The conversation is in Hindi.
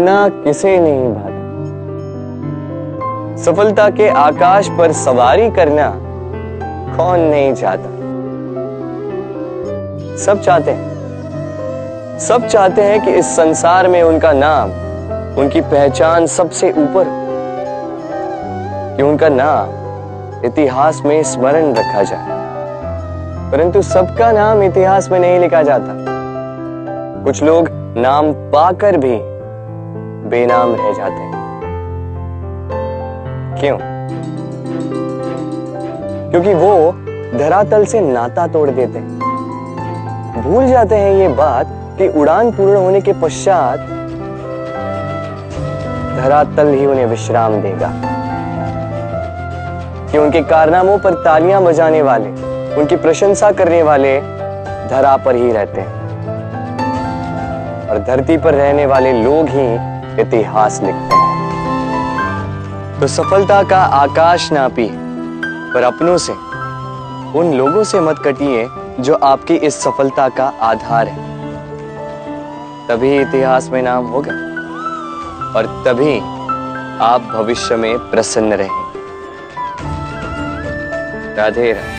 उड़ना किसे नहीं भाता सफलता के आकाश पर सवारी करना कौन नहीं चाहता? सब चाहते हैं। सब चाहते हैं कि इस संसार में उनका नाम, उनकी पहचान सबसे ऊपर कि उनका नाम इतिहास में स्मरण रखा जाए। परंतु सबका नाम इतिहास में नहीं लिखा जाता। कुछ लोग नाम पाकर भी बेनाम रह जाते हैं। क्यों? क्योंकि वो धरातल से नाता तोड़ देते हैं। भूल जाते हैं ये बात कि उड़ान पूर्ण होने के पश्चात धरातल ही उन्हें विश्राम देगा। कि उनके कारनामों पर तालियाँ बजाने वाले, उनकी प्रशंसा करने वाले धरा पर ही रहते हैं। और धरती पर रहने वाले लोग ही इतिहास लिखते हैं। तो सफलता का आकाश नापी पर अपनों से, उन लोगों से मत कटिए जो आपकी इस सफलता का आधार है। तभी इतिहास में नाम होगा और तभी आप भविष्य में प्रसन्न रहेंगे राधे राधे।